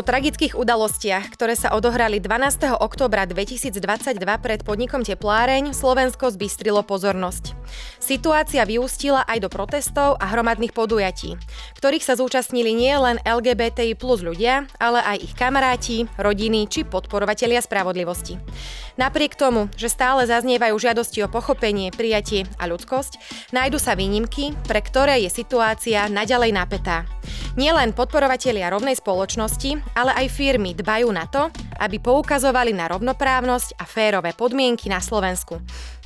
Po tragických udalostiach, ktoré sa odohrali 12. októbra 2022 pred podnikom Tepláreň, Slovensko zbystrilo pozornosť. Situácia vyústila aj do protestov a hromadných podujatí, ktorých sa zúčastnili nie len LGBTI plus ľudia, ale aj ich kamaráti, rodiny či podporovatelia spravodlivosti. Napriek tomu, že stále zaznievajú žiadosti o pochopenie, prijatie a ľudskosť, nájdu sa výnimky, pre ktoré je situácia naďalej napätá. Nielen podporovatelia rovnej spoločnosti, ale aj firmy dbajú na to, aby poukazovali na rovnoprávnosť a férové podmienky na Slovensku.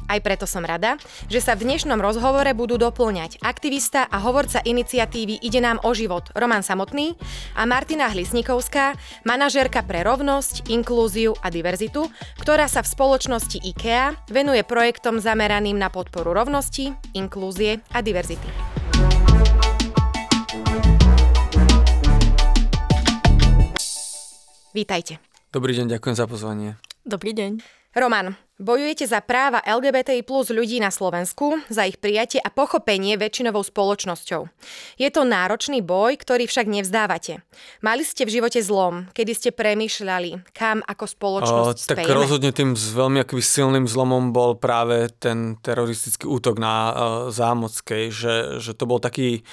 Aj preto som rada, že sa v dnešnom rozhovore budú doplňať aktivista a hovorca iniciatívy Ide nám o život Roman Samotný a Martina Hlisnikovská, manažérka pre rovnosť, inklúziu a diverzitu, ktorá sa v spoločnosti IKEA venuje projektom zameraným na podporu rovnosti, inklúzie a diverzity. Vítajte. Dobrý deň, ďakujem za pozvanie. Dobrý deň. Roman, bojujete za práva LGBTI plus ľudí na Slovensku, za ich prijatie a pochopenie väčšinovou spoločnosťou. Je to náročný boj, ktorý však nevzdávate. Mali ste v živote zlom, kedy ste premýšľali, kam ako spoločnosť o, Tak spejeme? rozhodne tým veľmi akoby silným zlomom bol práve ten teroristický útok na uh, Zámockej, že, že to bol taký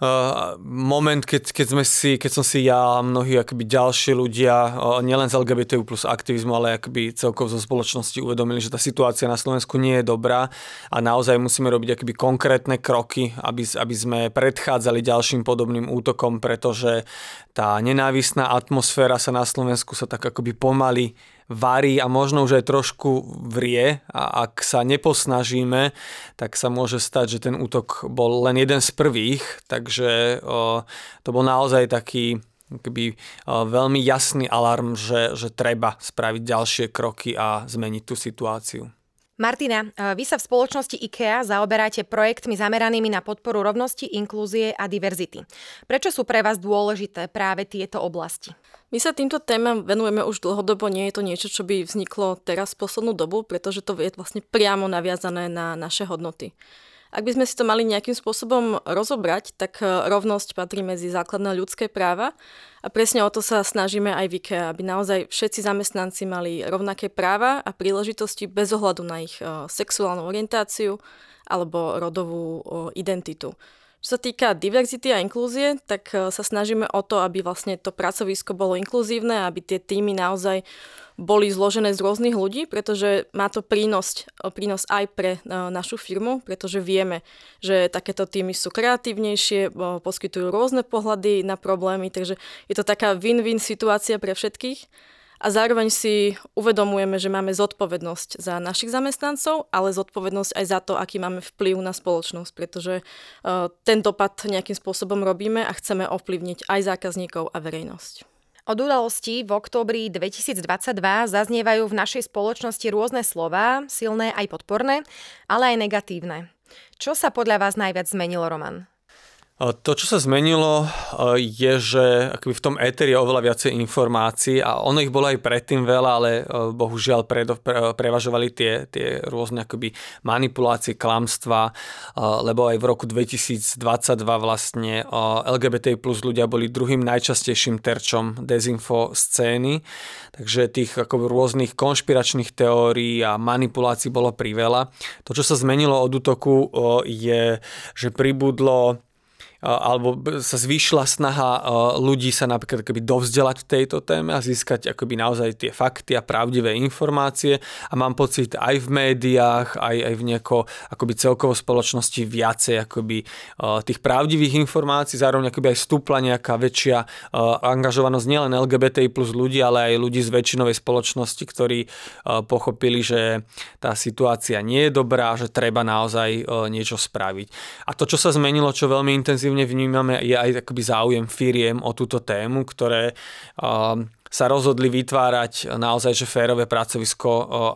Uh, moment, keď, keď, sme si, keď som si ja a mnohí akoby ďalší ľudia, uh, nielen z LGBT plus aktivizmu, ale akoby celkovo zo spoločnosti uvedomili, že tá situácia na Slovensku nie je dobrá a naozaj musíme robiť akoby konkrétne kroky, aby, aby sme predchádzali ďalším podobným útokom, pretože tá nenávisná atmosféra sa na Slovensku sa tak akoby pomaly varí a možno už aj trošku vrie a ak sa neposnažíme, tak sa môže stať, že ten útok bol len jeden z prvých, takže o, to bol naozaj taký keby, o, veľmi jasný alarm, že, že treba spraviť ďalšie kroky a zmeniť tú situáciu. Martina, vy sa v spoločnosti IKEA zaoberáte projektmi zameranými na podporu rovnosti, inklúzie a diverzity. Prečo sú pre vás dôležité práve tieto oblasti? My sa týmto témam venujeme už dlhodobo, nie je to niečo, čo by vzniklo teraz poslednú dobu, pretože to je vlastne priamo naviazané na naše hodnoty. Ak by sme si to mali nejakým spôsobom rozobrať, tak e, rovnosť patrí medzi základné ľudské práva a presne o to sa snažíme aj v IKEA, aby naozaj všetci zamestnanci mali rovnaké práva a príležitosti bez ohľadu na ich e, sexuálnu orientáciu alebo rodovú identitu. Čo sa týka diverzity a inklúzie, tak e, sa snažíme o to, aby vlastne to pracovisko bolo inkluzívne, aby tie týmy naozaj boli zložené z rôznych ľudí, pretože má to prínos, prínos aj pre našu firmu, pretože vieme, že takéto týmy sú kreatívnejšie, poskytujú rôzne pohľady na problémy, takže je to taká win-win situácia pre všetkých a zároveň si uvedomujeme, že máme zodpovednosť za našich zamestnancov, ale zodpovednosť aj za to, aký máme vplyv na spoločnosť, pretože ten dopad nejakým spôsobom robíme a chceme ovplyvniť aj zákazníkov a verejnosť. Od udalostí v októbri 2022 zaznievajú v našej spoločnosti rôzne slova, silné aj podporné, ale aj negatívne. Čo sa podľa vás najviac zmenilo, Roman? To, čo sa zmenilo, je, že akoby v tom éteri je oveľa viacej informácií a ono ich bolo aj predtým veľa, ale bohužiaľ predo, pre, prevažovali tie, tie rôzne akoby manipulácie, klamstva, lebo aj v roku 2022 vlastne LGBT plus ľudia boli druhým najčastejším terčom dezinfo scény, takže tých ako rôznych konšpiračných teórií a manipulácií bolo priveľa. To, čo sa zmenilo od útoku, je, že pribudlo alebo sa zvýšila snaha ľudí sa napríklad keby dovzdelať v tejto téme a získať akoby naozaj tie fakty a pravdivé informácie a mám pocit aj v médiách, aj, aj v nieko akoby celkovo spoločnosti viacej akoby tých pravdivých informácií, zároveň akoby aj stúpla nejaká väčšia angažovanosť nielen LGBTI plus ľudí, ale aj ľudí z väčšinovej spoločnosti, ktorí pochopili, že tá situácia nie je dobrá, že treba naozaj niečo spraviť. A to, čo sa zmenilo, čo veľmi intenzívne pozitívne vnímame, je aj akoby záujem firiem o túto tému, ktoré sa rozhodli vytvárať naozaj že férové pracovisko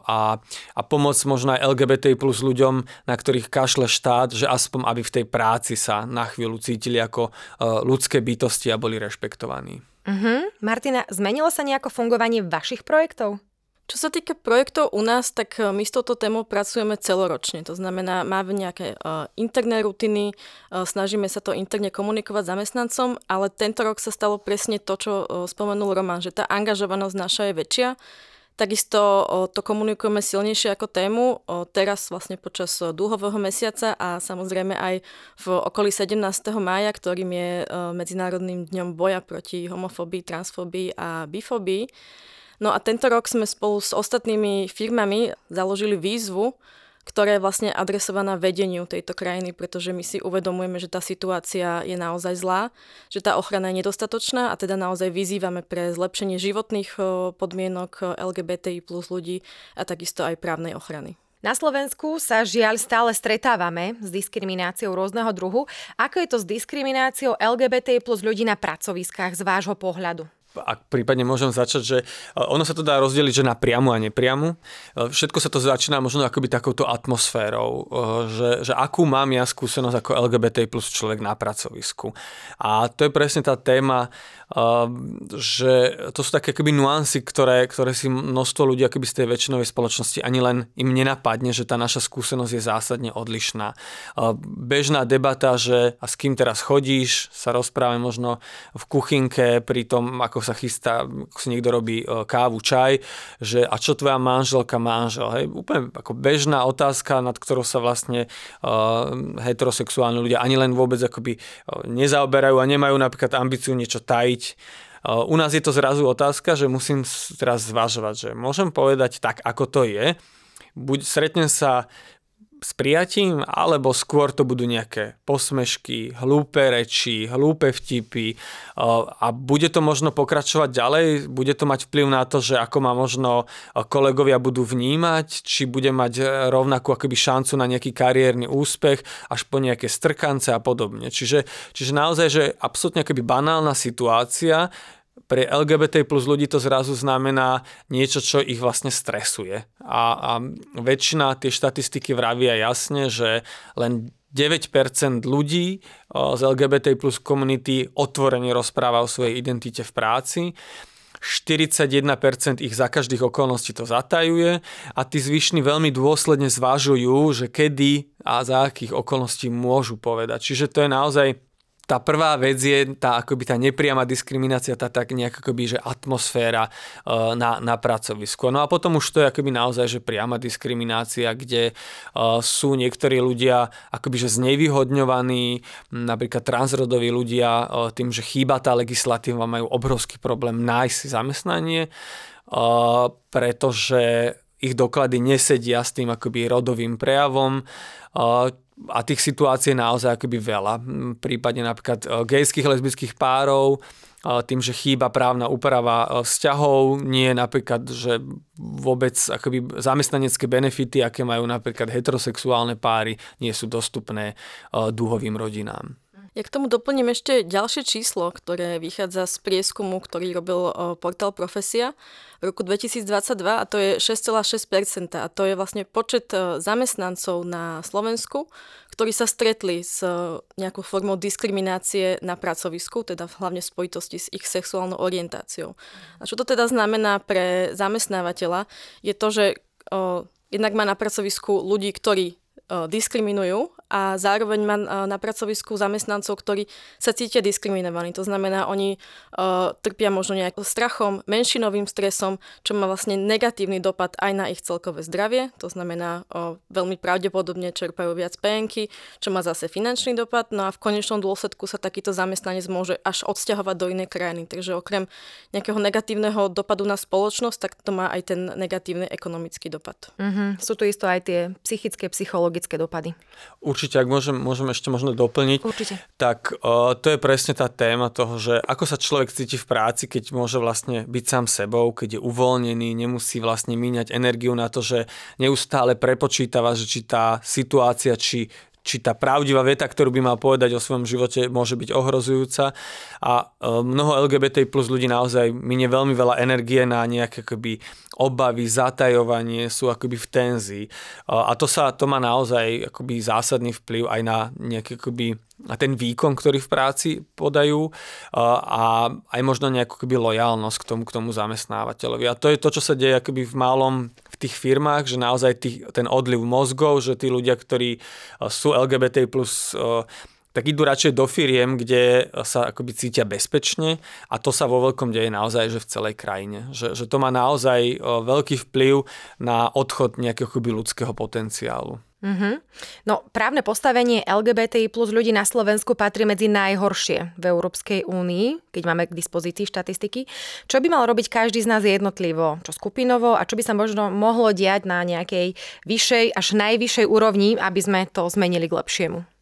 a, a pomoc možno aj LGBT plus ľuďom, na ktorých kašle štát, že aspoň aby v tej práci sa na chvíľu cítili ako ľudské bytosti a boli rešpektovaní. Uh-huh. Martina, zmenilo sa nejako fungovanie vašich projektov? Čo sa týka projektov u nás, tak e, my s touto témou pracujeme celoročne. To znamená, máme nejaké uh, interné rutiny, uh, snažíme sa to interne komunikovať zamestnancom, ale tento rok sa stalo presne to, čo uh, spomenul Roman, že tá angažovanosť naša je väčšia. Takisto to komunikujeme silnejšie ako tému. Teraz vlastne počas dúhového mesiaca a samozrejme aj v okolí 17. mája, ktorým je Medzinárodným dňom boja proti homofóbii, transfóbii a bifóbii. No a tento rok sme spolu s ostatnými firmami založili výzvu, ktorá je vlastne adresovaná vedeniu tejto krajiny, pretože my si uvedomujeme, že tá situácia je naozaj zlá, že tá ochrana je nedostatočná a teda naozaj vyzývame pre zlepšenie životných podmienok LGBTI plus ľudí a takisto aj právnej ochrany. Na Slovensku sa žiaľ stále stretávame s diskrimináciou rôzneho druhu. Ako je to s diskrimináciou LGBT plus ľudí na pracoviskách z vášho pohľadu? Ak prípadne môžem začať, že e, ono sa to dá rozdeliť, že na priamu a nepriamu. E, všetko sa to začína možno akoby takouto atmosférou, e, že, že akú mám ja skúsenosť ako LGBT plus človek na pracovisku. A to je presne tá téma, že to sú také akoby nuancy, ktoré, ktoré si množstvo ľudí akoby z tej väčšinovej spoločnosti ani len im nenapadne, že tá naša skúsenosť je zásadne odlišná. Bežná debata, že a s kým teraz chodíš, sa rozprávame možno v kuchynke pri tom, ako sa chystá, ako si niekto robí e, kávu, čaj, že a čo tvoja manželka, manžel, hej, úplne ako bežná otázka, nad ktorou sa vlastne uh, heterosexuálni ľudia ani len vôbec akoby uh, nezaoberajú a nemajú napríklad ambíciu niečo tajiť. U nás je to zrazu otázka, že musím teraz zvažovať, že môžem povedať tak, ako to je, buď stretnem sa s prijatím, alebo skôr to budú nejaké posmešky, hlúpe reči, hlúpe vtipy a bude to možno pokračovať ďalej, bude to mať vplyv na to, že ako ma možno kolegovia budú vnímať, či bude mať rovnakú akoby šancu na nejaký kariérny úspech, až po nejaké strkance a podobne. Čiže, čiže naozaj, že absolútne akoby banálna situácia, pre LGBT plus ľudí to zrazu znamená niečo, čo ich vlastne stresuje. A, a väčšina tie štatistiky vravia jasne, že len 9% ľudí z LGBT plus komunity otvorene rozpráva o svojej identite v práci. 41% ich za každých okolností to zatajuje a tí zvyšní veľmi dôsledne zvažujú, že kedy a za akých okolností môžu povedať. Čiže to je naozaj tá prvá vec je tá akoby tá nepriama diskriminácia, tá tak nejak akoby, že atmosféra uh, na, na pracovisku. No a potom už to je akoby naozaj, že priama diskriminácia, kde uh, sú niektorí ľudia akoby, že znevýhodňovaní, napríklad transrodoví ľudia uh, tým, že chýba tá legislatíva, majú obrovský problém nájsť si zamestnanie, uh, pretože ich doklady nesedia s tým akoby rodovým prejavom. Uh, a tých situácií je naozaj akoby veľa. Prípadne napríklad e, gejských, lesbických párov, e, tým, že chýba právna úprava e, vzťahov, nie napríklad, že vôbec akoby zamestnanecké benefity, aké majú napríklad heterosexuálne páry, nie sú dostupné dúhovým rodinám. Ja k tomu doplním ešte ďalšie číslo, ktoré vychádza z prieskumu, ktorý robil portál Profesia v roku 2022 a to je 6,6% a to je vlastne počet e, zamestnancov na Slovensku, ktorí sa stretli s e, nejakou formou diskriminácie na pracovisku, teda hlavne v spojitosti s ich sexuálnou orientáciou. A čo to teda znamená pre zamestnávateľa, je to, že jednak má na pracovisku ľudí, ktorí diskriminujú a zároveň má na pracovisku zamestnancov, ktorí sa cítia diskriminovaní. To znamená, oni uh, trpia možno nejakým strachom, menšinovým stresom, čo má vlastne negatívny dopad aj na ich celkové zdravie. To znamená, uh, veľmi pravdepodobne čerpajú viac penky, čo má zase finančný dopad. No a v konečnom dôsledku sa takýto zamestnanec môže až odsťahovať do inej krajiny. Takže okrem nejakého negatívneho dopadu na spoločnosť, tak to má aj ten negatívny ekonomický dopad. Mm-hmm. Sú tu isto aj tie psychické, psychologické dopady. Určite, ak môžem, môžem ešte možno doplniť, Určite. tak uh, to je presne tá téma toho, že ako sa človek cíti v práci, keď môže vlastne byť sám sebou, keď je uvoľnený, nemusí vlastne míňať energiu na to, že neustále prepočítava, že či tá situácia, či či tá pravdivá veta, ktorú by mal povedať o svojom živote, môže byť ohrozujúca. A mnoho LGBT plus ľudí naozaj minie veľmi veľa energie na nejaké akoby obavy, zatajovanie, sú akoby v tenzii. A to, sa, to má naozaj akoby zásadný vplyv aj na nejaké akoby a ten výkon, ktorý v práci podajú a aj možno nejakú keby lojálnosť k tomu, k tomu zamestnávateľovi. A to je to, čo sa deje akoby v malom v tých firmách, že naozaj tých, ten odliv mozgov, že tí ľudia, ktorí sú LGBT plus tak idú radšej do firiem, kde sa akoby cítia bezpečne a to sa vo veľkom deje naozaj, že v celej krajine. Že, že to má naozaj veľký vplyv na odchod nejakého akoby ľudského potenciálu. Mm-hmm. No, právne postavenie LGBTI plus ľudí na Slovensku patrí medzi najhoršie v Európskej únii, keď máme k dispozícii štatistiky. Čo by mal robiť každý z nás jednotlivo, čo skupinovo a čo by sa možno mohlo diať na nejakej vyššej až najvyššej úrovni, aby sme to zmenili k lepšiemu?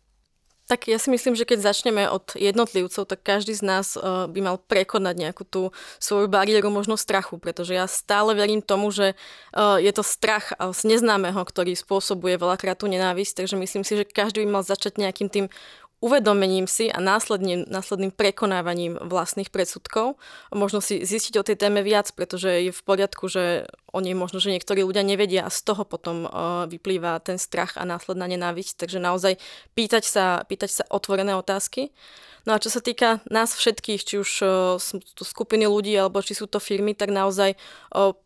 Tak ja si myslím, že keď začneme od jednotlivcov, tak každý z nás uh, by mal prekonať nejakú tú svoju bariéru možno strachu, pretože ja stále verím tomu, že uh, je to strach z neznámeho, ktorý spôsobuje veľakrát tú nenávisť, takže myslím si, že každý by mal začať nejakým tým uvedomením si a následným, následným prekonávaním vlastných predsudkov. Možno si zistiť o tej téme viac, pretože je v poriadku, že o nej možno, že niektorí ľudia nevedia a z toho potom uh, vyplýva ten strach a následná nenávisť. Takže naozaj pýtať sa, pýtať sa otvorené otázky. No a čo sa týka nás všetkých, či už sú to skupiny ľudí, alebo či sú to firmy, tak naozaj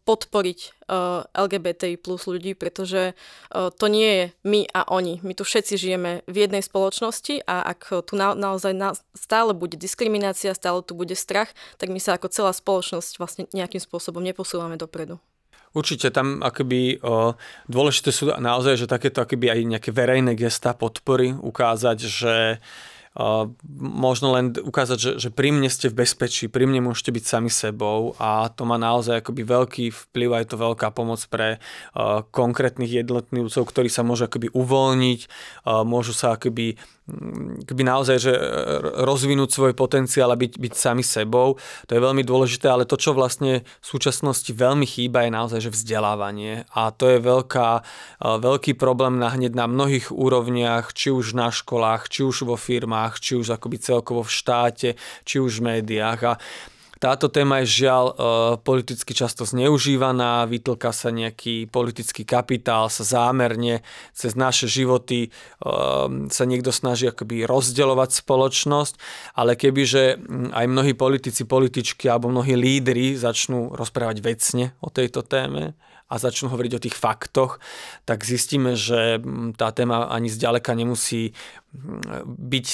podporiť LGBTI plus ľudí, pretože to nie je my a oni. My tu všetci žijeme v jednej spoločnosti a ak tu na, naozaj na, stále bude diskriminácia, stále tu bude strach, tak my sa ako celá spoločnosť vlastne nejakým spôsobom neposúvame dopredu. Určite tam akoby o, dôležité sú naozaj, že takéto akoby aj nejaké verejné gesta podpory ukázať, že možno len ukázať, že, že pri mne ste v bezpečí, pri mne môžete byť sami sebou a to má naozaj akoby veľký vplyv a je to veľká pomoc pre uh, konkrétnych jednotlivcov, ktorí sa môžu akoby uvoľniť, uh, môžu sa akoby keby naozaj, že rozvinúť svoj potenciál a byť, byť sami sebou, to je veľmi dôležité, ale to, čo vlastne v súčasnosti veľmi chýba, je naozaj, že vzdelávanie. A to je veľká, veľký problém na hneď na mnohých úrovniach, či už na školách, či už vo firmách, či už akoby celkovo v štáte, či už v médiách. A táto téma je žiaľ e, politicky často zneužívaná, vytlka sa nejaký politický kapitál, sa zámerne cez naše životy e, sa niekto snaží akoby rozdeľovať spoločnosť, ale kebyže aj mnohí politici, političky alebo mnohí lídry začnú rozprávať vecne o tejto téme, a začnú hovoriť o tých faktoch, tak zistíme, že mm, tá téma ani zďaleka nemusí mm, byť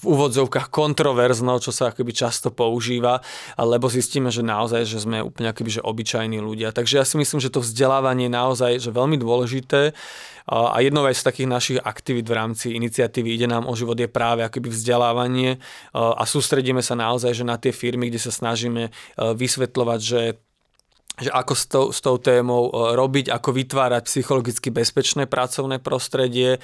v úvodzovkách kontroverznou, čo sa akoby často používa, lebo zistíme, že naozaj, že sme úplne akoby, že obyčajní ľudia. Takže ja si myslím, že to vzdelávanie je naozaj že veľmi dôležité a jednou aj z takých našich aktivít v rámci iniciatívy Ide nám o život je práve akoby vzdelávanie a sústredíme sa naozaj že na tie firmy, kde sa snažíme vysvetľovať, že že ako s tou, s tou témou e, robiť, ako vytvárať psychologicky bezpečné pracovné prostredie. E,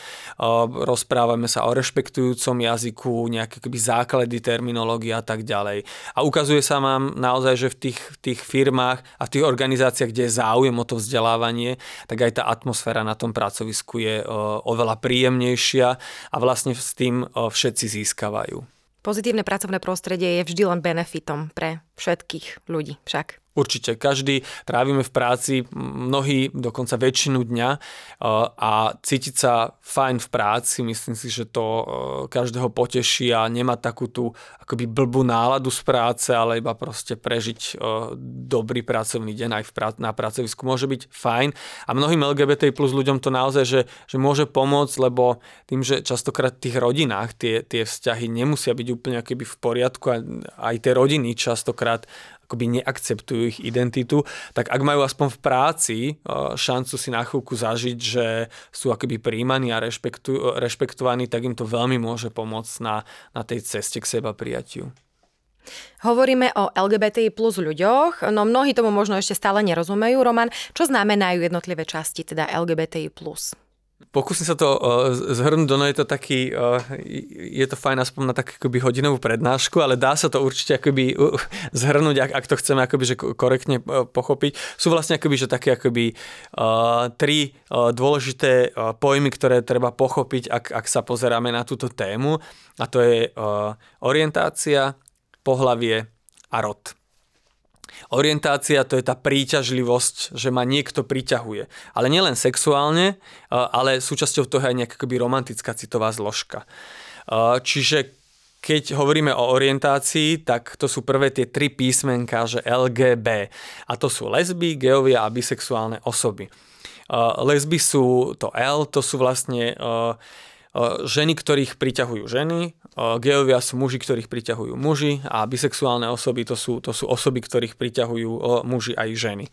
rozprávame sa o rešpektujúcom jazyku, nejaké keby základy terminológie a tak ďalej. A ukazuje sa vám naozaj, že v tých, tých firmách a v tých organizáciách, kde je záujem o to vzdelávanie, tak aj tá atmosféra na tom pracovisku je e, oveľa príjemnejšia a vlastne s tým všetci získavajú. Pozitívne pracovné prostredie je vždy len benefitom pre všetkých ľudí však. Určite, každý trávime v práci, mnohí dokonca väčšinu dňa a cítiť sa fajn v práci, myslím si, že to každého poteší a nemá takú tú akoby blbú náladu z práce, ale iba proste prežiť dobrý pracovný deň aj v prá- na pracovisku. Môže byť fajn. A mnohým LGBT plus ľuďom to naozaj, že, že môže pomôcť, lebo tým, že častokrát v tých rodinách tie, tie vzťahy nemusia byť úplne akoby v poriadku a aj tie rodiny častokrát akoby neakceptujú ich identitu, tak ak majú aspoň v práci e, šancu si na chvíľku zažiť, že sú akoby príjmaní a rešpektu, rešpektovaní, tak im to veľmi môže pomôcť na, na tej ceste k seba prijatiu. Hovoríme o LGBTI plus ľuďoch, no mnohí tomu možno ešte stále nerozumejú. Roman, čo znamenajú jednotlivé časti, teda LGBTI plus? Pokúsim sa to uh, zhrnúť, ono je to taký, uh, je to fajn aspoň na tak akoby hodinovú prednášku, ale dá sa to určite akoby uh, zhrnúť, ak, ak to chceme akoby, že korektne uh, pochopiť. Sú vlastne akoby, že také akoby uh, tri uh, dôležité uh, pojmy, ktoré treba pochopiť, ak, ak sa pozeráme na túto tému a to je uh, orientácia, pohlavie a rod. Orientácia to je tá príťažlivosť, že ma niekto priťahuje. Ale nielen sexuálne, ale súčasťou toho je nejaká romantická citová zložka. Čiže keď hovoríme o orientácii, tak to sú prvé tie tri písmenka, že LGB. A to sú lesby, geovia a bisexuálne osoby. Lesby sú to L, to sú vlastne ženy, ktorých priťahujú ženy, geovia sú muži, ktorých priťahujú muži a bisexuálne osoby to sú, to sú osoby, ktorých priťahujú muži aj ženy.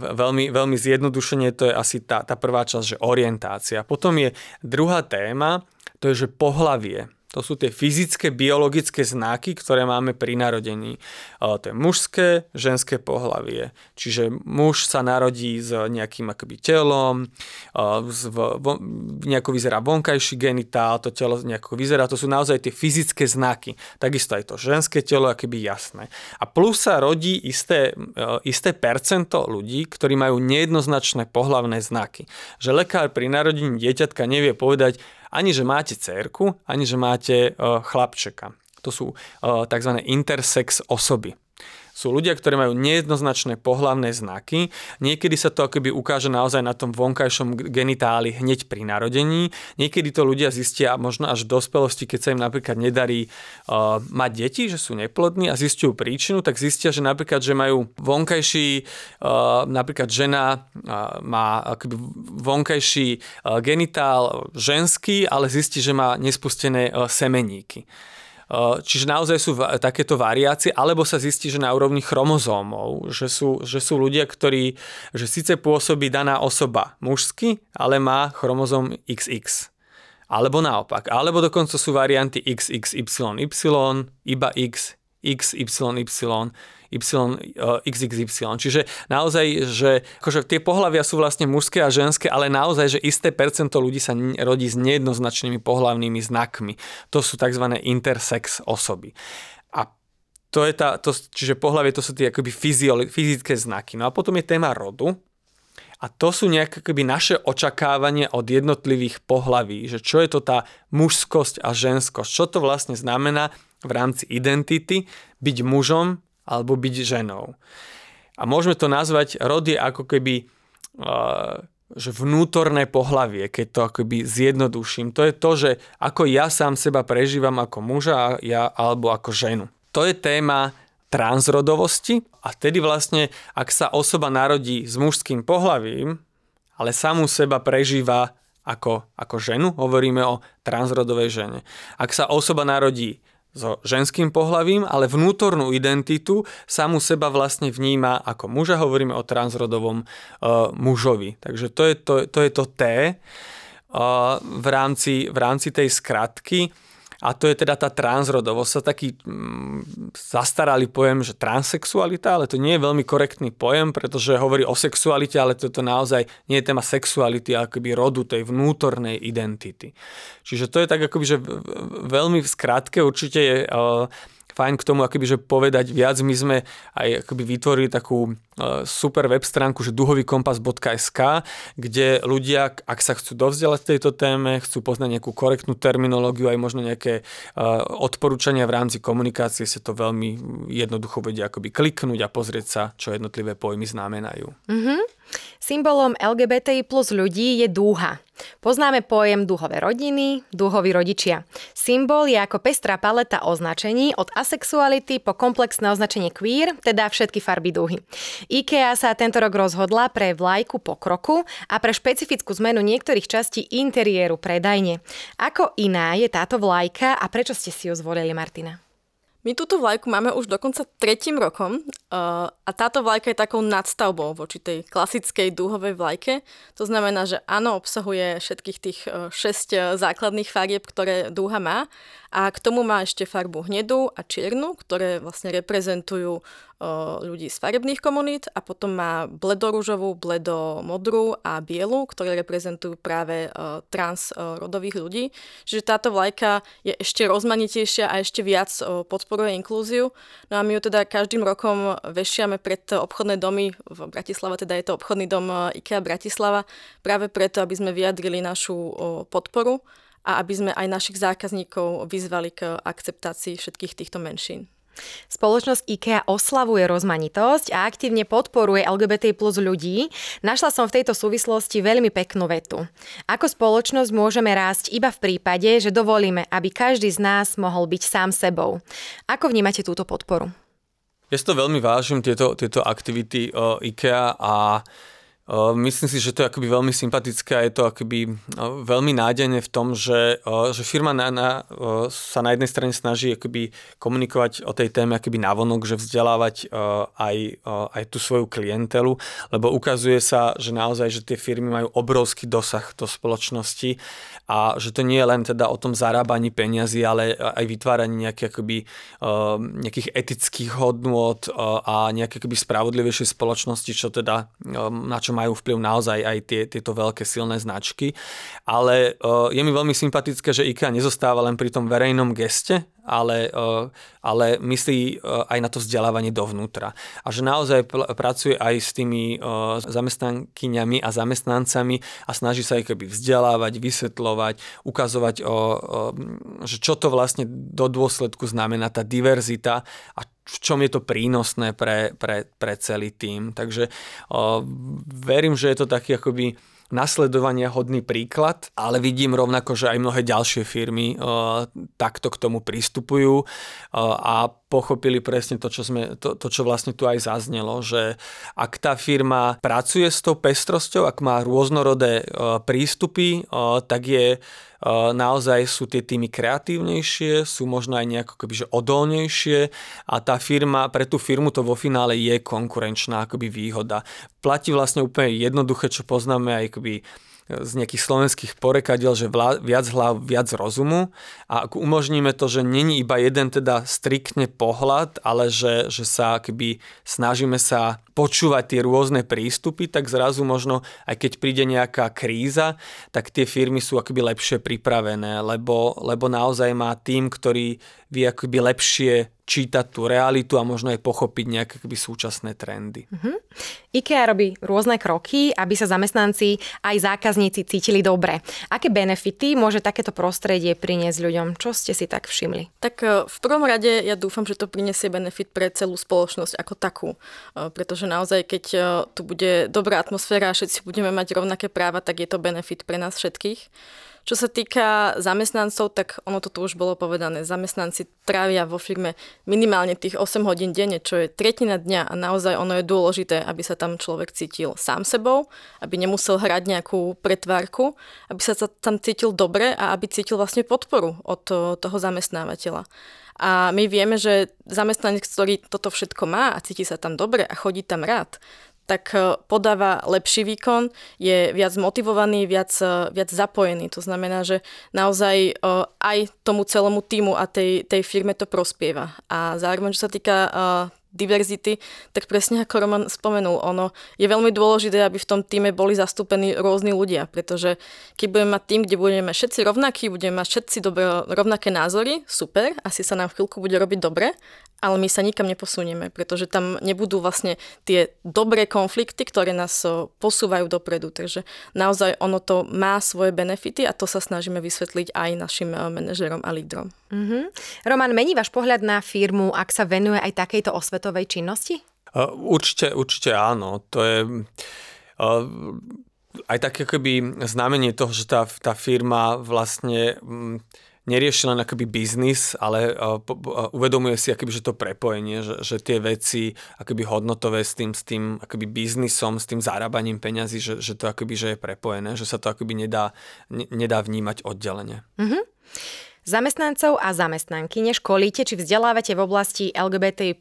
Veľmi, veľmi zjednodušene to je asi tá, tá prvá časť, že orientácia. Potom je druhá téma, to je, že pohlavie. To sú tie fyzické, biologické znaky, ktoré máme pri narodení. To je mužské, ženské pohlavie. Čiže muž sa narodí s nejakým akoby telom, nejako vyzerá vonkajší genitál, to telo nejako vyzerá. To sú naozaj tie fyzické znaky. Takisto aj to ženské telo akoby jasné. A plus sa rodí isté, isté percento ľudí, ktorí majú nejednoznačné pohlavné znaky. Že lekár pri narodení dieťatka nevie povedať, ani že máte cerku, ani že máte uh, chlapčeka. To sú uh, tzv. intersex osoby sú ľudia, ktorí majú nejednoznačné pohlavné znaky. Niekedy sa to akoby ukáže naozaj na tom vonkajšom genitáli hneď pri narodení. Niekedy to ľudia zistia možno až v dospelosti, keď sa im napríklad nedarí uh, mať deti, že sú neplodní a zistujú príčinu, tak zistia, že napríklad, že majú vonkajší, uh, napríklad žena uh, má akoby vonkajší uh, genitál ženský, ale zistí, že má nespustené uh, semeníky. Eh, čiže naozaj sú takéto variácie, alebo sa zistí, že na úrovni chromozómov, že sú, že sú ľudia, ktorí, že síce pôsobí daná osoba mužsky, ale má chromozóm XX. Alebo naopak. Alebo dokonca sú varianty XXYY, iba X, XYY, XXY. Čiže naozaj, že akože tie pohľavia sú vlastne mužské a ženské, ale naozaj, že isté percento ľudí sa rodí s nejednoznačnými pohľavnými znakmi. To sú tzv. intersex osoby. A to je tá, to, čiže pohľavie to sú tie akoby fyzické znaky. No a potom je téma rodu, a to sú nejaké akoby naše očakávanie od jednotlivých pohlaví, že čo je to tá mužskosť a ženskosť, čo to vlastne znamená v rámci identity byť mužom alebo byť ženou. A môžeme to nazvať, rod ako keby uh, že vnútorné pohlavie, keď to akoby zjednoduším. To je to, že ako ja sám seba prežívam ako muža ja, alebo ako ženu. To je téma transrodovosti a vtedy vlastne, ak sa osoba narodí s mužským pohlavím, ale samú seba prežíva ako, ako ženu, hovoríme o transrodovej žene. Ak sa osoba narodí so ženským pohlavím, ale vnútornú identitu samu seba vlastne vníma ako muža, hovoríme o transrodovom uh, mužovi. Takže to je to, to, je to T uh, v, rámci, v rámci tej skratky a to je teda tá transrodovosť. Sa taký mm, zastaralý pojem, že transexualita, ale to nie je veľmi korektný pojem, pretože hovorí o sexualite, ale toto naozaj nie je téma sexuality, ale akoby rodu tej vnútornej identity. Čiže to je tak akoby, že veľmi v skratke určite je uh, fajn k tomu akoby, že povedať viac. My sme aj akoby vytvorili takú e, super web stránku, že duhovýkompas.sk, kde ľudia, ak sa chcú dovzdelať tejto téme, chcú poznať nejakú korektnú terminológiu, aj možno nejaké e, odporúčania v rámci komunikácie, sa to veľmi jednoducho vedia akoby kliknúť a pozrieť sa, čo jednotlivé pojmy znamenajú. Mm-hmm. Symbolom LGBTI plus ľudí je dúha. Poznáme pojem dúhové rodiny, dúhoví rodičia. Symbol je ako pestrá paleta označení od asexuality po komplexné označenie queer, teda všetky farby dúhy. IKEA sa tento rok rozhodla pre vlajku pokroku a pre špecifickú zmenu niektorých častí interiéru predajne. Ako iná je táto vlajka a prečo ste si ju zvolili, Martina? My túto vlajku máme už dokonca tretím rokom uh, a táto vlajka je takou nadstavbou voči tej klasickej dúhovej vlajke. To znamená, že áno, obsahuje všetkých tých uh, 6 základných farieb, ktoré dúha má a k tomu má ešte farbu hnedú a čiernu, ktoré vlastne reprezentujú ľudí z farebných komunít a potom má bledoružovú, bledomodrú a bielu, ktoré reprezentujú práve transrodových ľudí. Čiže táto vlajka je ešte rozmanitejšia a ešte viac podporuje inklúziu. No a my ju teda každým rokom vešiame pred obchodné domy v Bratislave, teda je to obchodný dom IKEA Bratislava, práve preto, aby sme vyjadrili našu podporu a aby sme aj našich zákazníkov vyzvali k akceptácii všetkých týchto menšín. Spoločnosť IKEA oslavuje rozmanitosť a aktívne podporuje LGBT plus ľudí. Našla som v tejto súvislosti veľmi peknú vetu. Ako spoločnosť môžeme rásť iba v prípade, že dovolíme, aby každý z nás mohol byť sám sebou. Ako vnímate túto podporu? Ja si to veľmi vážim, tieto, tieto aktivity uh, IKEA a Myslím si, že to je akoby veľmi sympatické a je to akoby veľmi nádejné v tom, že, že firma na, na, sa na jednej strane snaží akoby komunikovať o tej téme akoby navonok, že vzdelávať aj, aj tú svoju klientelu, lebo ukazuje sa, že naozaj, že tie firmy majú obrovský dosah do spoločnosti a že to nie je len teda o tom zarábaní peniazy, ale aj vytváraní nejakých, akoby, nejakých etických hodnôt a nejaké akoby spravodlivejšej spoločnosti, čo teda na čo majú vplyv naozaj aj tie, tieto veľké silné značky. Ale je mi veľmi sympatické, že IKEA nezostáva len pri tom verejnom geste, ale, ale myslí aj na to vzdelávanie dovnútra. A že naozaj pl- pracuje aj s tými zamestnankyňami a zamestnancami a snaží sa ich keby vzdelávať, vysvetľovať, ukazovať, o, o, že čo to vlastne do dôsledku znamená tá diverzita a v čom je to prínosné pre, pre, pre celý tým. Takže o, verím, že je to taký akoby nasledovania hodný príklad, ale vidím rovnako, že aj mnohé ďalšie firmy uh, takto k tomu pristupujú uh, a pochopili presne to čo, sme, to, to, čo vlastne tu aj zaznelo, že ak tá firma pracuje s tou pestrosťou, ak má rôznorodé uh, prístupy, uh, tak je naozaj sú tie týmy kreatívnejšie, sú možno aj nejako kebyže odolnejšie a tá firma, pre tú firmu to vo finále je konkurenčná akoby výhoda. Platí vlastne úplne jednoduché, čo poznáme aj akoby z nejakých slovenských porekadiel, že vla, viac hlav, viac rozumu. A ak umožníme to, že není iba jeden teda striktne pohľad, ale že, že sa keby snažíme sa počúvať tie rôzne prístupy, tak zrazu možno, aj keď príde nejaká kríza, tak tie firmy sú akoby lepšie pripravené, lebo, lebo naozaj má tým, ktorý vie akoby lepšie čítať tú realitu a možno aj pochopiť nejaké akoby súčasné trendy. Uh-huh. IKEA robí rôzne kroky, aby sa zamestnanci aj zákazníci cítili dobre. Aké benefity môže takéto prostredie priniesť ľuďom? Čo ste si tak všimli? Tak e, v prvom rade ja dúfam, že to prinesie benefit pre celú spoločnosť ako takú. E, pretože naozaj, keď e, tu bude dobrá atmosféra a všetci budeme mať rovnaké práva, tak je to benefit pre nás všetkých. Čo sa týka zamestnancov, tak ono to tu už bolo povedané. Zamestnanci trávia vo firme minimálne tých 8 hodín denne, čo je tretina dňa a naozaj ono je dôležité, aby sa tam človek cítil sám sebou, aby nemusel hrať nejakú pretvárku, aby sa tam cítil dobre a aby cítil vlastne podporu od toho zamestnávateľa. A my vieme, že zamestnanec, ktorý toto všetko má a cíti sa tam dobre a chodí tam rád, tak e, podáva lepší výkon, je viac motivovaný, viac, e, viac zapojený. To znamená, že naozaj e, aj tomu celému týmu a tej, tej firme to prospieva. A zároveň, čo sa týka diverzity, tak presne ako Roman spomenul, ono je veľmi dôležité, aby v tom týme boli zastúpení rôzni ľudia, pretože keď budeme mať tým, kde budeme všetci rovnakí, budeme mať všetci dobre, rovnaké názory, super, asi sa nám v chvíľku bude robiť dobre, ale my sa nikam neposunieme, pretože tam nebudú vlastne tie dobré konflikty, ktoré nás posúvajú dopredu. Takže naozaj ono to má svoje benefity a to sa snažíme vysvetliť aj našim manažerom a lídrom. Mm-hmm. Roman, mení váš pohľad na firmu, ak sa venuje aj takejto osvetovej činnosti? Uh, určite, určite áno. To je... Uh, aj také akoby znamenie toho, že tá, tá firma vlastne um, nerieši len akoby biznis, ale uh, uvedomuje si akoby, že to prepojenie, že, že tie veci akoby hodnotové s tým, s tým akoby biznisom, s tým zarábaním peňazí, že, že to akoby že je prepojené, že sa to akoby nedá, ne, nedá vnímať oddelenie. Mm-hmm. Zamestnancov a zamestnanky neškolíte či vzdelávate v oblasti LGBT+.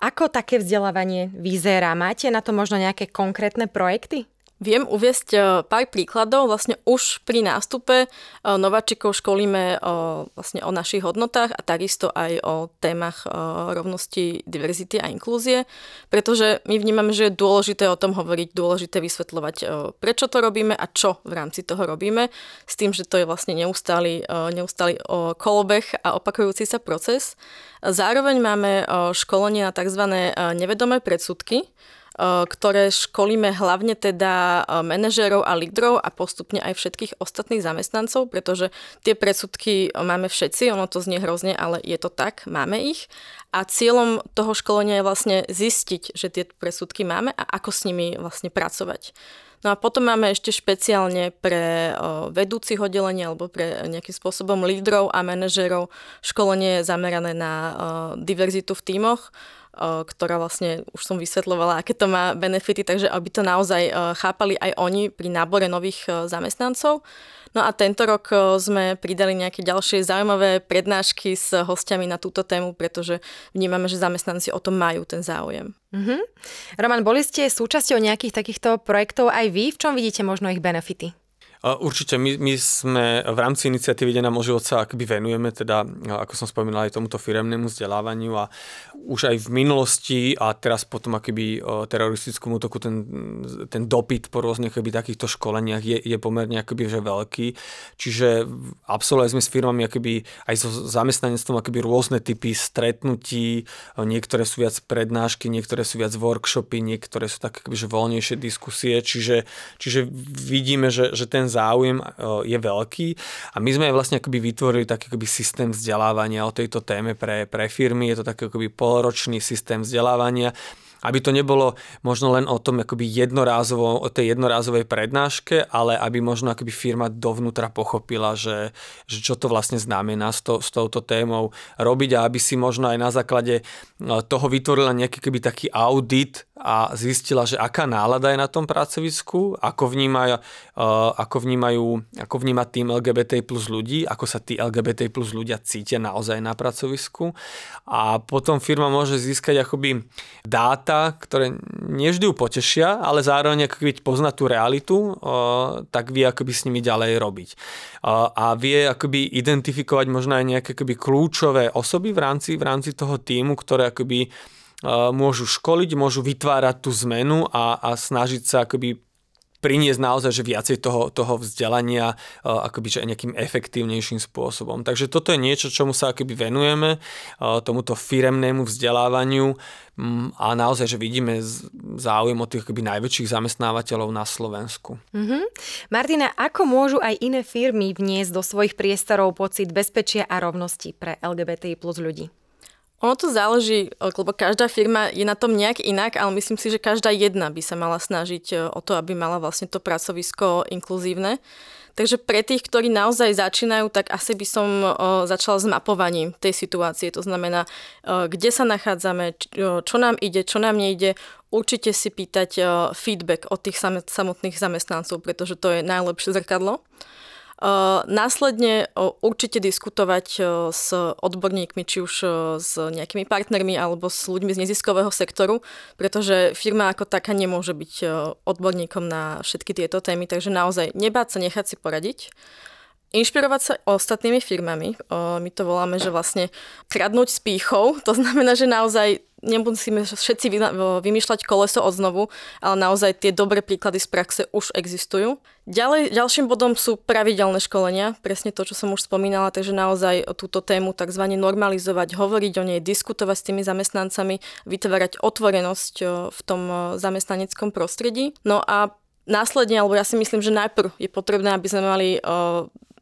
Ako také vzdelávanie vyzerá? Máte na to možno nejaké konkrétne projekty? Viem uviesť e, pár príkladov. Vlastne už pri nástupe e, nováčikov školíme o, e, vlastne o našich hodnotách a takisto aj o témach rovnosti, diverzity a inklúzie, pretože my vnímame, že je dôležité o tom hovoriť, dôležité vysvetľovať, prečo to robíme a čo v rámci toho robíme, s tým, že to je vlastne neustály, neustály kolobeh a opakujúci sa proces. Zároveň máme školenie na tzv. nevedomé predsudky, ktoré školíme hlavne teda manažérov a lídrov a postupne aj všetkých ostatných zamestnancov, pretože tie predsudky máme všetci, ono to znie hrozne, ale je to tak, máme ich. A cieľom toho školenia je vlastne zistiť, že tie presudky máme a ako s nimi vlastne pracovať. No a potom máme ešte špeciálne pre vedúcich oddelení alebo pre nejakým spôsobom lídrov a manažerov školenie zamerané na diverzitu v tímoch, ktorá vlastne, už som vysvetlovala, aké to má benefity, takže aby to naozaj chápali aj oni pri nábore nových zamestnancov. No a tento rok sme pridali nejaké ďalšie zaujímavé prednášky s hostiami na túto tému, pretože vnímame, že zamestnanci o tom majú ten záujem. Mm-hmm. Roman, boli ste súčasťou nejakých takýchto projektov aj vy? V čom vidíte možno ich benefity? Určite, my, my sme v rámci iniciatívy Deň na akoby venujeme, teda, ako som spomínal, aj tomuto firemnému vzdelávaniu a už aj v minulosti a teraz potom akoby teroristickom útoku ten, ten dopyt po rôznych akoby, takýchto školeniach je, je pomerne akoby, že veľký. Čiže absolvovali sme s firmami akoby, aj so zamestnanectvom akoby rôzne typy stretnutí, niektoré sú viac prednášky, niektoré sú viac workshopy, niektoré sú tak akoby, že voľnejšie diskusie, čiže, čiže vidíme, že, že ten záujem e, je veľký a my sme vlastne akoby vytvorili taký akoby systém vzdelávania o tejto téme pre, pre firmy. Je to taký akoby polročný systém vzdelávania aby to nebolo možno len o tom akoby jednorázovo, o tej jednorázovej prednáške, ale aby možno akoby firma dovnútra pochopila, že, že čo to vlastne znamená s, to, s touto témou robiť a aby si možno aj na základe e, toho vytvorila nejaký keby taký audit a zistila, že aká nálada je na tom pracovisku, ako vnímajú, e, ako vnímajú, ako vníma tým LGBT plus ľudí, ako sa tí LGBT plus ľudia cítia naozaj na pracovisku. A potom firma môže získať akoby dáta dáta, ktoré nevždy ju potešia, ale zároveň ako keď pozná tú realitu, tak vie akoby s nimi ďalej robiť. A vie akoby identifikovať možno aj nejaké akoby kľúčové osoby v rámci, v rámci toho týmu, ktoré akoby môžu školiť, môžu vytvárať tú zmenu a, a snažiť sa akoby priniesť naozaj že viacej toho, toho vzdelania akoby že nejakým efektívnejším spôsobom. Takže toto je niečo, čomu sa akoby venujeme, tomuto firemnému vzdelávaniu mm, a naozaj, že vidíme záujem od tých akoby najväčších zamestnávateľov na Slovensku. Mm-hmm. Martina, ako môžu aj iné firmy vniesť do svojich priestorov pocit bezpečia a rovnosti pre LGBTI plus ľudí? Ono to záleží, lebo každá firma je na tom nejak inak, ale myslím si, že každá jedna by sa mala snažiť e, o to, aby mala vlastne to pracovisko inkluzívne. Takže pre tých, ktorí naozaj začínajú, tak asi by som e, začala s mapovaním tej situácie. To znamená, e, kde sa nachádzame, čo, nám ide, čo nám nejde. Určite si pýtať feedback od tých samotných zamestnancov, pretože to je najlepšie zrkadlo. Následne určite diskutovať s odborníkmi, či už s nejakými partnermi alebo s ľuďmi z neziskového sektoru, pretože firma ako taká nemôže byť odborníkom na všetky tieto témy, takže naozaj nebáť sa nechať si poradiť. Inšpirovať sa ostatnými firmami. My to voláme, že vlastne kradnúť s pýchou. To znamená, že naozaj nemusíme všetci vymýšľať koleso od znovu, ale naozaj tie dobré príklady z praxe už existujú. Ďalej, ďalším bodom sú pravidelné školenia, presne to, čo som už spomínala, takže naozaj túto tému tzv. normalizovať, hovoriť o nej, diskutovať s tými zamestnancami, vytvárať otvorenosť v tom zamestnaneckom prostredí. No a Následne, alebo ja si myslím, že najprv je potrebné, aby sme mali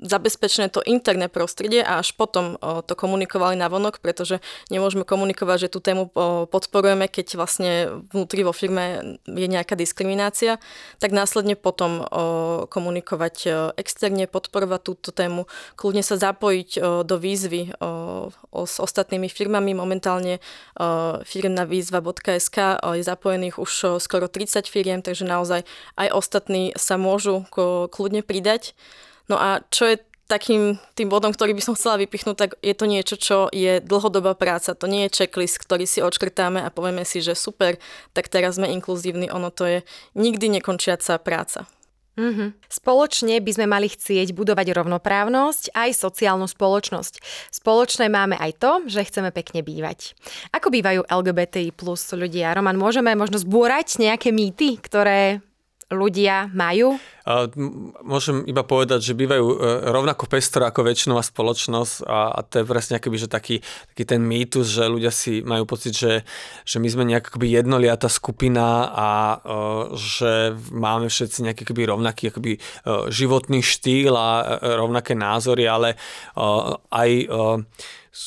zabezpečené to interné prostredie a až potom to komunikovali na vonok, pretože nemôžeme komunikovať, že tú tému podporujeme, keď vlastne vnútri vo firme je nejaká diskriminácia, tak následne potom komunikovať externe, podporovať túto tému, kľudne sa zapojiť do výzvy s ostatnými firmami. Momentálne firmná výzva.sk je zapojených už skoro 30 firiem, takže naozaj aj ostatní sa môžu kľudne pridať. No a čo je takým tým bodom, ktorý by som chcela vypichnúť, tak je to niečo, čo je dlhodobá práca. To nie je checklist, ktorý si odškrtáme a povieme si, že super, tak teraz sme inkluzívni. Ono to je nikdy nekončiaca práca. Mm-hmm. Spoločne by sme mali chcieť budovať rovnoprávnosť aj sociálnu spoločnosť. Spoločné máme aj to, že chceme pekne bývať. Ako bývajú LGBTI plus ľudia? Roman, môžeme možno zbúrať nejaké mýty, ktoré ľudia majú? Môžem iba povedať, že bývajú e, rovnako pestro ako väčšinová spoločnosť a, a to je presne akoby, že taký, taký ten mýtus, že ľudia si majú pocit, že, že my sme nejak jednoliatá skupina a uh, že máme všetci nejaký akoby rovnaký akoby, uh, životný štýl a rovnaké názory, ale aj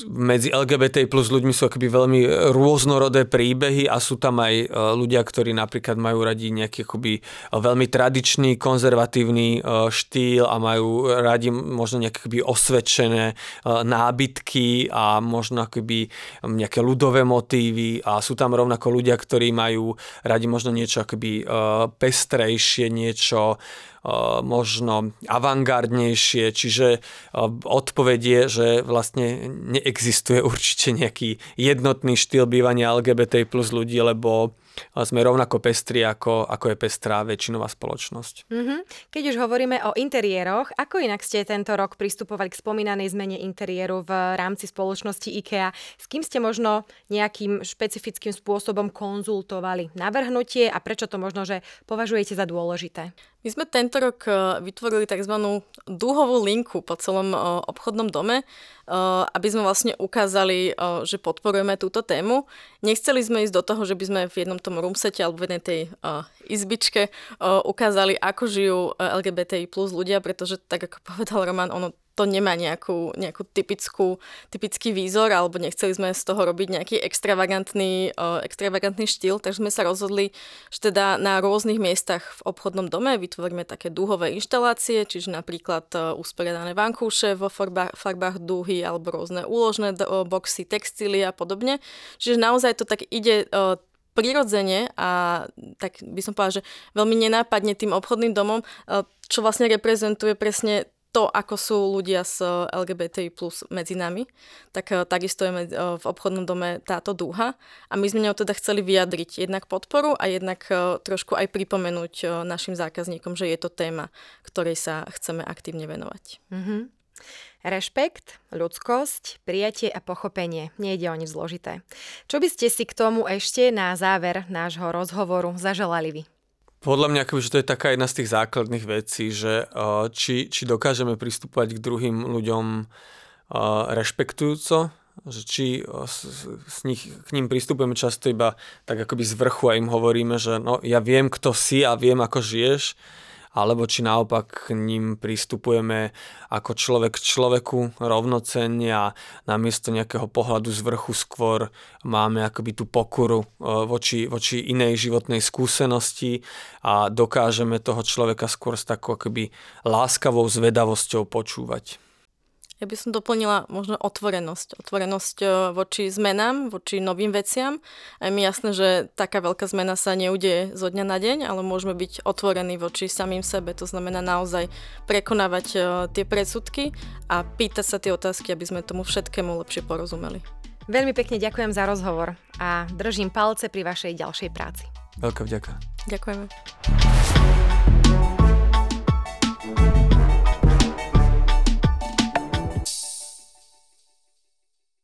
medzi LGBT plus ľuďmi sú akoby veľmi rôznorodé príbehy a sú tam aj e, ľudia, ktorí napríklad majú radi nejaký akoby veľmi tradičný, konzervatívny e, štýl a majú radi možno nejaké akoby osvedčené e, nábytky a možno akoby nejaké ľudové motívy. A sú tam rovnako ľudia, ktorí majú radi možno niečo akoby pestrejšie, niečo možno avantgardnejšie, čiže odpoveď je, že vlastne neexistuje určite nejaký jednotný štýl bývania LGBT plus ľudí, lebo sme rovnako pestri, ako, ako je pestrá väčšinová spoločnosť. Mm-hmm. Keď už hovoríme o interiéroch, ako inak ste tento rok pristupovali k spomínanej zmene interiéru v rámci spoločnosti IKEA? S kým ste možno nejakým špecifickým spôsobom konzultovali navrhnutie a prečo to možno, že považujete za dôležité? My sme tento rok e, vytvorili tzv. dúhovú linku po celom e, obchodnom dome, e, aby sme vlastne ukázali, že podporujeme túto tému. Nechceli sme ísť do toho, že by sme v jednom tom roomsete alebo v jednej tej izbičke ukázali, ako žijú LGBTI plus ľudia, pretože tak ako povedal Roman, ono to nemá nejakú, nejakú typickú, typický výzor, alebo nechceli sme z toho robiť nejaký extravagantný, uh, extravagantný štýl, takže sme sa rozhodli, že teda na rôznych miestach v obchodnom dome vytvoríme také dúhové inštalácie, čiže napríklad uh, usporiadané vankúše vo farbách, farbách dúhy alebo rôzne úložné uh, boxy, textíly a podobne. Čiže naozaj to tak ide uh, prirodzene a tak by som povedala, že veľmi nenápadne tým obchodným domom, čo vlastne reprezentuje presne to, ako sú ľudia s LGBTI plus medzi nami, tak eh, takisto je eh, v obchodnom dome táto dúha a my sme ňou teda chceli vyjadriť jednak podporu a jednak eh, trošku aj pripomenúť našim zákazníkom, že je to téma, ktorej sa chceme aktívne venovať. Mm-hmm. Rešpekt, ľudskosť, prijatie a pochopenie. Nejde o nič zložité. Čo by ste si k tomu ešte na záver nášho rozhovoru zaželali vy? Podľa mňa, akoby, že to je taká jedna z tých základných vecí, že uh, či, či dokážeme pristúpať k druhým ľuďom uh, rešpektujúco, že či s, s nich, k ním pristupujeme často iba tak akoby z vrchu a im hovoríme, že no ja viem, kto si a viem, ako žiješ, alebo či naopak k ním pristupujeme ako človek k človeku rovnocenne a namiesto nejakého pohľadu z vrchu skôr máme akoby tú pokoru e, voči, voči inej životnej skúsenosti a dokážeme toho človeka skôr s takou akoby láskavou zvedavosťou počúvať. Ja by som doplnila možno otvorenosť. Otvorenosť e, voči zmenám, voči novým veciam. A je mi jasné, že taká veľká zmena sa neudeje zo dňa na deň, ale môžeme byť otvorení voči samým sebe. To znamená naozaj prekonávať e, tie predsudky a pýtať sa tie otázky, aby sme tomu všetkému lepšie porozumeli. Veľmi pekne ďakujem za rozhovor a držím palce pri vašej ďalšej práci. Veľká vďaka. Ďakujeme.